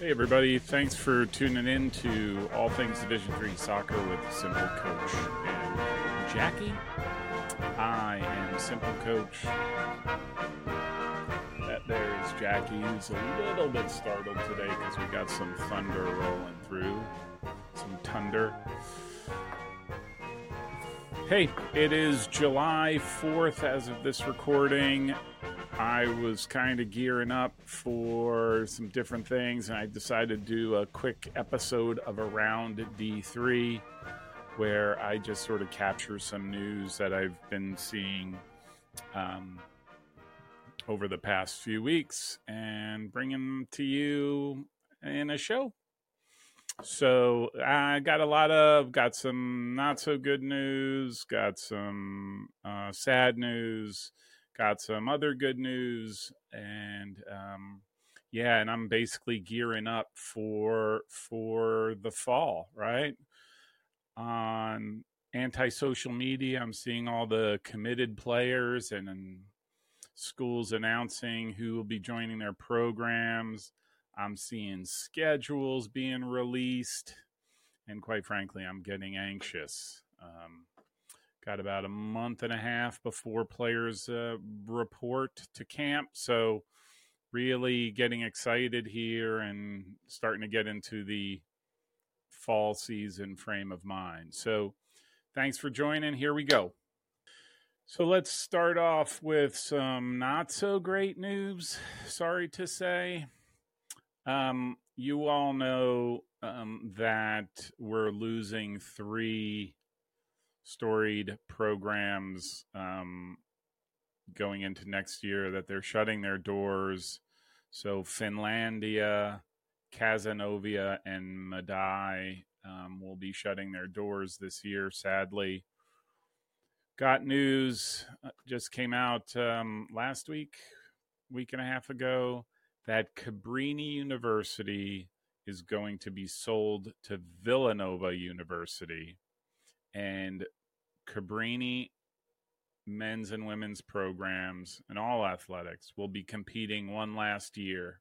Hey everybody, thanks for tuning in to All Things Division 3 Soccer with Simple Coach and Jackie. I am Simple Coach. That there is Jackie, who's a little bit startled today because we got some thunder rolling through. Some thunder. Hey, it is July 4th as of this recording. I was kind of gearing up for some different things, and I decided to do a quick episode of Around D3 where I just sort of capture some news that I've been seeing um, over the past few weeks and bring them to you in a show. So I got a lot of, got some not so good news, got some uh, sad news got some other good news, and um, yeah, and I'm basically gearing up for for the fall, right? On anti-social media, I'm seeing all the committed players and, and schools announcing who will be joining their programs. I'm seeing schedules being released, and quite frankly, I'm getting anxious. Um, Got about a month and a half before players uh, report to camp. So, really getting excited here and starting to get into the fall season frame of mind. So, thanks for joining. Here we go. So, let's start off with some not so great news. Sorry to say. Um, you all know um, that we're losing three storied programs um, going into next year that they're shutting their doors. So Finlandia, Cazenovia, and Medaille um, will be shutting their doors this year, sadly. Got news uh, just came out um, last week, week and a half ago, that Cabrini University is going to be sold to Villanova University and Cabrini men's and women's programs and all athletics will be competing one last year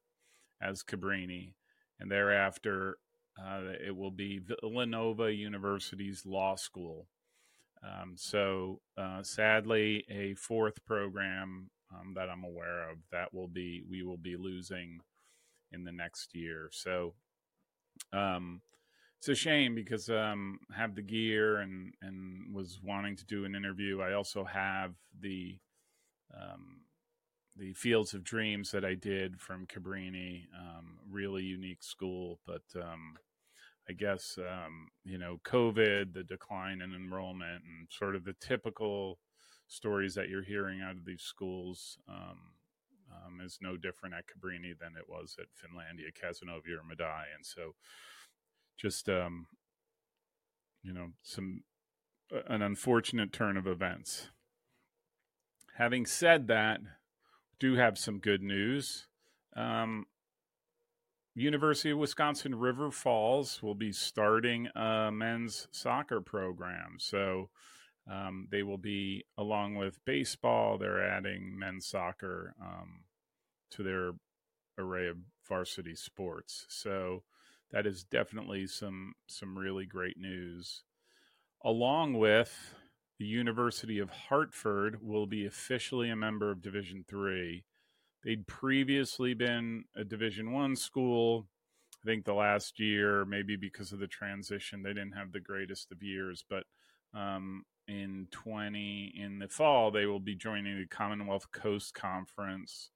as Cabrini, and thereafter uh, it will be Villanova University's law school. Um, so, uh, sadly, a fourth program um, that I'm aware of that will be we will be losing in the next year. So, um, it's a shame because um have the gear and and was wanting to do an interview. I also have the um the Fields of Dreams that I did from Cabrini, um, really unique school, but um, I guess um, you know COVID, the decline in enrollment, and sort of the typical stories that you're hearing out of these schools um, um, is no different at Cabrini than it was at Finlandia, Cazenovia, or Medaille, and so just um, you know some an unfortunate turn of events. Having said that, do have some good news. Um, University of Wisconsin River Falls will be starting a men's soccer program. So um, they will be, along with baseball, they're adding men's soccer um, to their array of varsity sports. So that is definitely some some really great news. Along with the University of Hartford will be officially a member of Division Three. They'd previously been a Division One school. I think the last year, maybe because of the transition, they didn't have the greatest of years. But um, in 20 in the fall, they will be joining the Commonwealth Coast Conference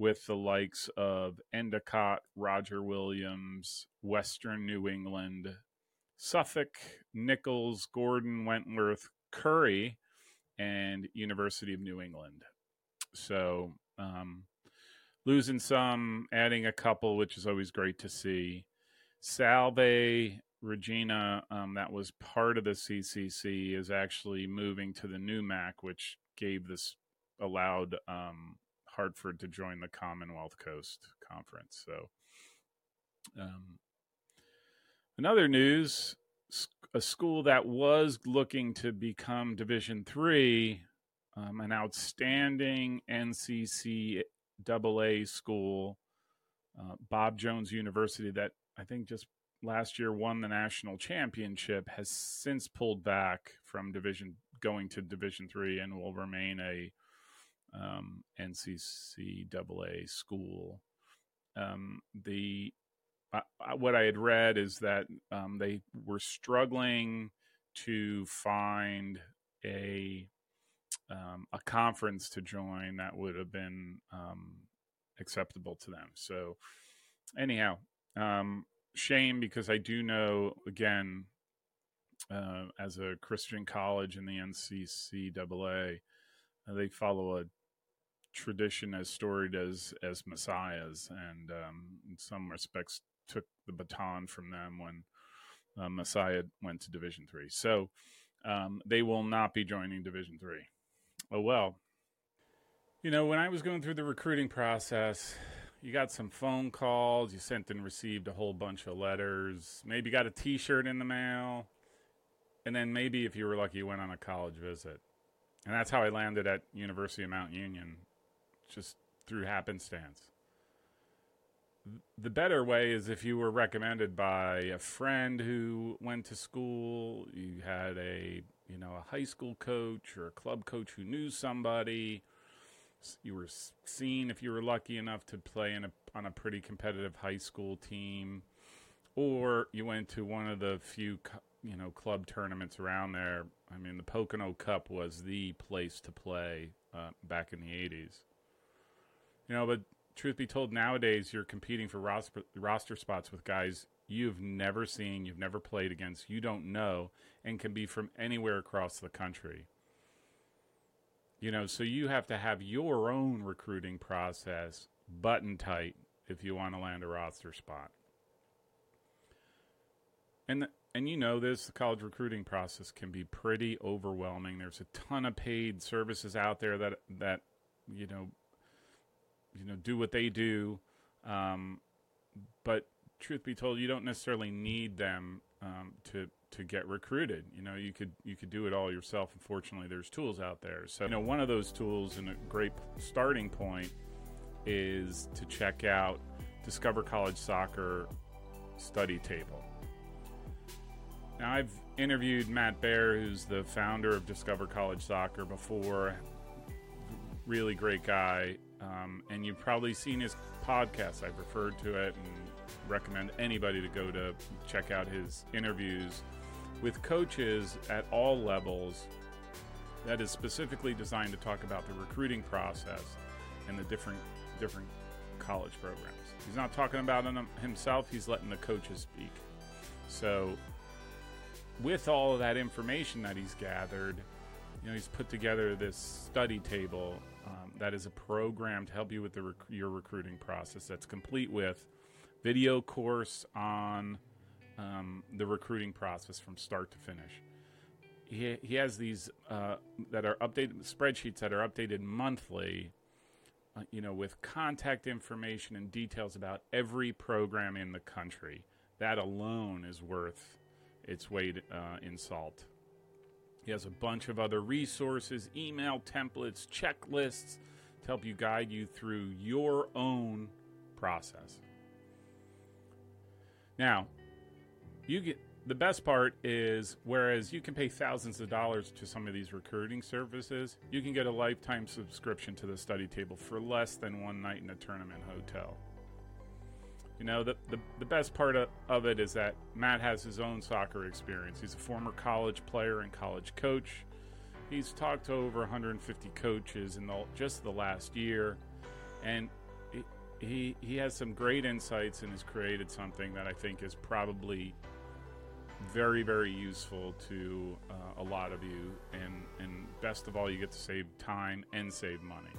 with the likes of Endicott, Roger Williams, Western New England, Suffolk, Nichols, Gordon, Wentworth, Curry, and University of New England. So um, losing some, adding a couple, which is always great to see. Salve Regina, um, that was part of the CCC, is actually moving to the new MAC, which gave this allowed um, Hartford to join the Commonwealth Coast Conference. So, um, another news: a school that was looking to become Division Three, um, an outstanding NCC AA school, uh, Bob Jones University, that I think just last year won the national championship, has since pulled back from division going to Division three and will remain a um, NCCAA school. Um, the uh, what I had read is that um, they were struggling to find a um, a conference to join that would have been um, acceptable to them. So, anyhow, um, shame because I do know again uh, as a Christian college in the NCCAA, uh, they follow a tradition as storied as as Messiah's, and um, in some respects took the baton from them when uh, Messiah went to Division Three. So um, they will not be joining Division Three. Oh well. You know, when I was going through the recruiting process, you got some phone calls, you sent and received a whole bunch of letters, maybe got a T-shirt in the mail, and then maybe if you were lucky, you went on a college visit. And that's how I landed at University of Mount Union, just through happenstance. The better way is if you were recommended by a friend who went to school, you had a, you know, a high school coach or a club coach who knew somebody, you were seen if you were lucky enough to play in a, on a pretty competitive high school team, or you went to one of the few you know club tournaments around there. I mean, the Pocono Cup was the place to play uh, back in the '80s. You know, but truth be told, nowadays you're competing for roster, roster spots with guys you've never seen, you've never played against, you don't know, and can be from anywhere across the country. You know, so you have to have your own recruiting process button tight if you want to land a roster spot. And and you know this, the college recruiting process can be pretty overwhelming. There's a ton of paid services out there that that you know you know do what they do, um, but truth be told, you don't necessarily need them um, to to get recruited. You know, you could you could do it all yourself. Unfortunately, there's tools out there. So, you know, one of those tools and a great starting point is to check out Discover College Soccer study table. Now, I've interviewed Matt Baer, who's the founder of Discover College Soccer, before. Really great guy, um, and you've probably seen his podcast. I've referred to it and recommend anybody to go to check out his interviews with coaches at all levels that is specifically designed to talk about the recruiting process and the different different college programs. He's not talking about himself, he's letting the coaches speak. So with all of that information that he's gathered, you know, he's put together this study table um, that is a program to help you with rec- your recruiting process that's complete with video course on um, the recruiting process from start to finish. He, he has these uh, that are updated spreadsheets that are updated monthly, uh, you know, with contact information and details about every program in the country. That alone is worth its weight uh, in salt. He has a bunch of other resources, email templates, checklists to help you guide you through your own process. Now, you get the best part is whereas you can pay thousands of dollars to some of these recruiting services, you can get a lifetime subscription to the study table for less than one night in a tournament hotel. You know, the, the, the best part of, of it is that Matt has his own soccer experience. He's a former college player and college coach. He's talked to over 150 coaches in the, just the last year. And he he has some great insights and has created something that I think is probably very very useful to uh, a lot of you and and best of all you get to save time and save money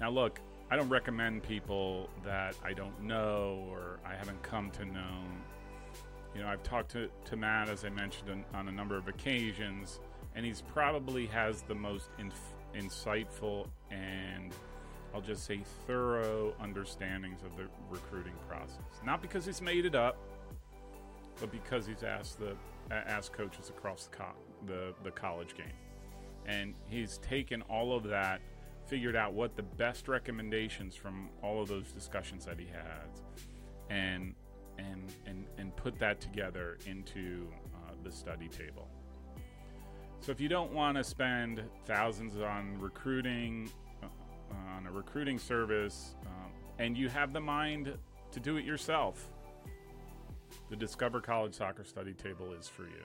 now look i don't recommend people that i don't know or i haven't come to know you know i've talked to, to matt as i mentioned on, on a number of occasions and he's probably has the most inf- insightful and I'll just say thorough understandings of the recruiting process. Not because he's made it up, but because he's asked the asked coaches across the co- the, the college game, and he's taken all of that figured out what the best recommendations from all of those discussions that he had, and and and and put that together into uh, the study table. So if you don't want to spend thousands on recruiting, uh, on a recruiting service, um, and you have the mind to do it yourself, the Discover College Soccer Study Table is for you.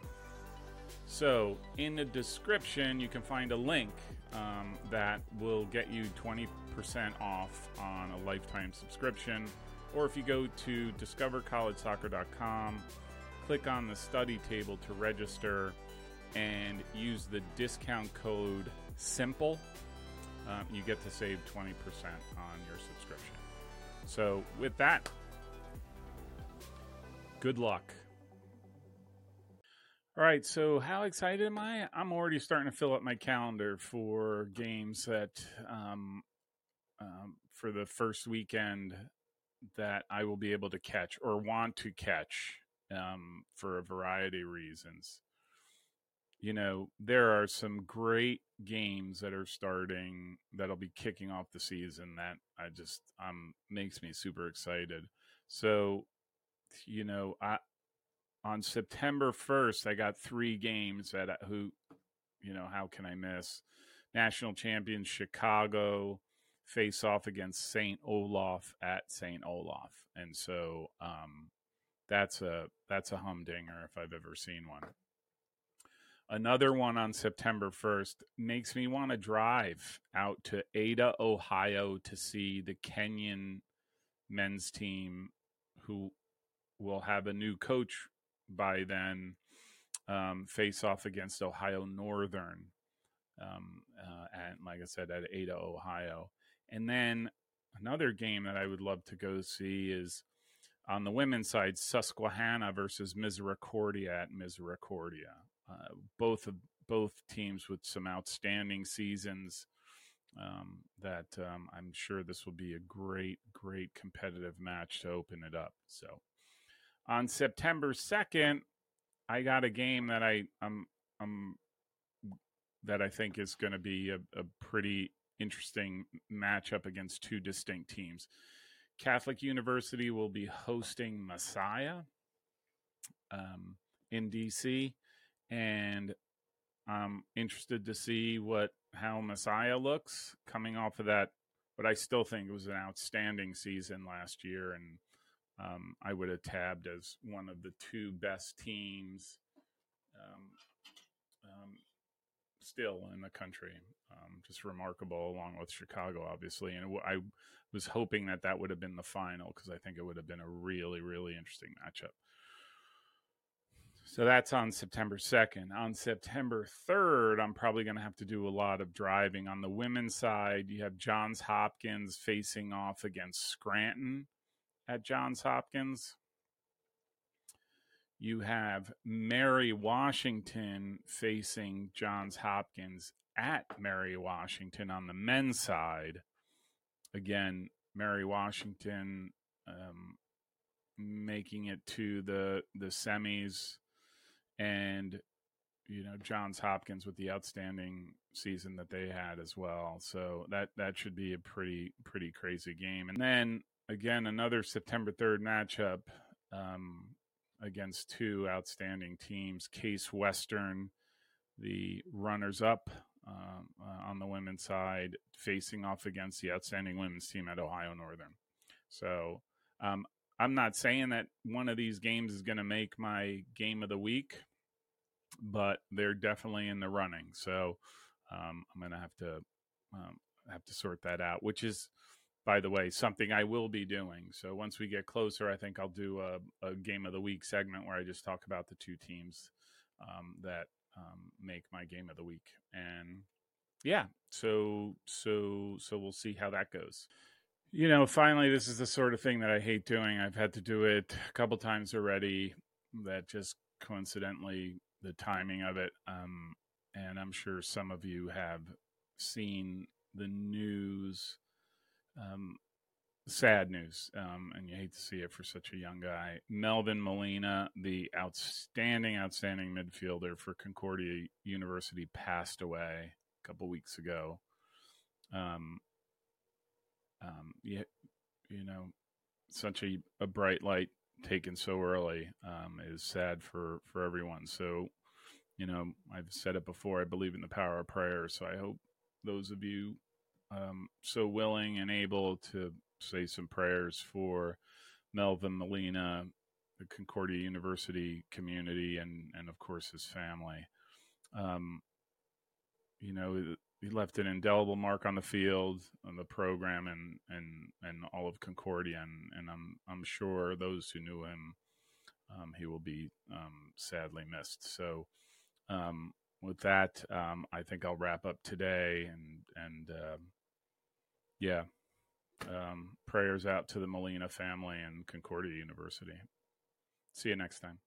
So, in the description, you can find a link um, that will get you 20% off on a lifetime subscription. Or if you go to discovercollegesoccer.com, click on the study table to register and use the discount code SIMPLE, um, you get to save 20% on your subscription. So, with that, good luck. All right, so how excited am I? I'm already starting to fill up my calendar for games that um, um, for the first weekend that I will be able to catch or want to catch um, for a variety of reasons. You know, there are some great games that are starting that'll be kicking off the season that I just um makes me super excited. So, you know, I on September 1st, I got three games at who, you know, how can I miss? National champions Chicago face off against St. Olaf at St. Olaf. And so um, that's a that's a humdinger if I've ever seen one. Another one on September 1st makes me want to drive out to Ada, Ohio to see the Kenyon men's team who will have a new coach by then um, face off against Ohio Northern. Um, uh, and like I said, at Ada, Ohio. And then another game that I would love to go see is on the women's side, Susquehanna versus Misericordia at Misericordia. Uh, both of both teams with some outstanding seasons. Um, that um, I'm sure this will be a great, great competitive match to open it up. So on September 2nd, I got a game that I um um that I think is going to be a, a, pretty interesting matchup against two distinct teams. Catholic University will be hosting Messiah um, in DC, and I'm interested to see what how Messiah looks coming off of that. But I still think it was an outstanding season last year, and um, I would have tabbed as one of the two best teams um, um, still in the country. Um, just remarkable, along with Chicago, obviously. And I was hoping that that would have been the final because I think it would have been a really, really interesting matchup. So that's on September 2nd. On September 3rd, I'm probably going to have to do a lot of driving. On the women's side, you have Johns Hopkins facing off against Scranton at Johns Hopkins. You have Mary Washington facing Johns Hopkins at Mary Washington on the men's side. Again, Mary Washington um, making it to the the semis, and you know Johns Hopkins with the outstanding season that they had as well. So that that should be a pretty pretty crazy game. And then again, another September 3rd matchup um, against two outstanding teams Case Western, the runners up um, uh, on the women's side, facing off against the outstanding women's team at Ohio Northern. So um, I'm not saying that one of these games is going to make my game of the week, but they're definitely in the running. So um, I'm going to have to um, have to sort that out, which is by the way, something I will be doing. So once we get closer, I think I'll do a, a game of the week segment where I just talk about the two teams um, that um, make my game of the week. And yeah, so so so we'll see how that goes. You know, finally, this is the sort of thing that I hate doing. I've had to do it a couple times already. That just coincidentally, the timing of it, um, and I'm sure some of you have seen the news um, sad news, um, and you hate to see it for such a young guy. Melvin Molina, the outstanding, outstanding midfielder for Concordia University, passed away a couple weeks ago. um, um, you, you know, such a, a bright light taken so early um, is sad for for everyone. So, you know, I've said it before. I believe in the power of prayer. So I hope those of you um, so willing and able to say some prayers for Melvin Molina, the Concordia University community, and and of course his family. Um, you know, he left an indelible mark on the field, on the program, and and and all of Concordia, and, and I'm I'm sure those who knew him, um, he will be um, sadly missed. So, um, with that, um, I think I'll wrap up today, and and uh, yeah, um, prayers out to the Molina family and Concordia University. See you next time.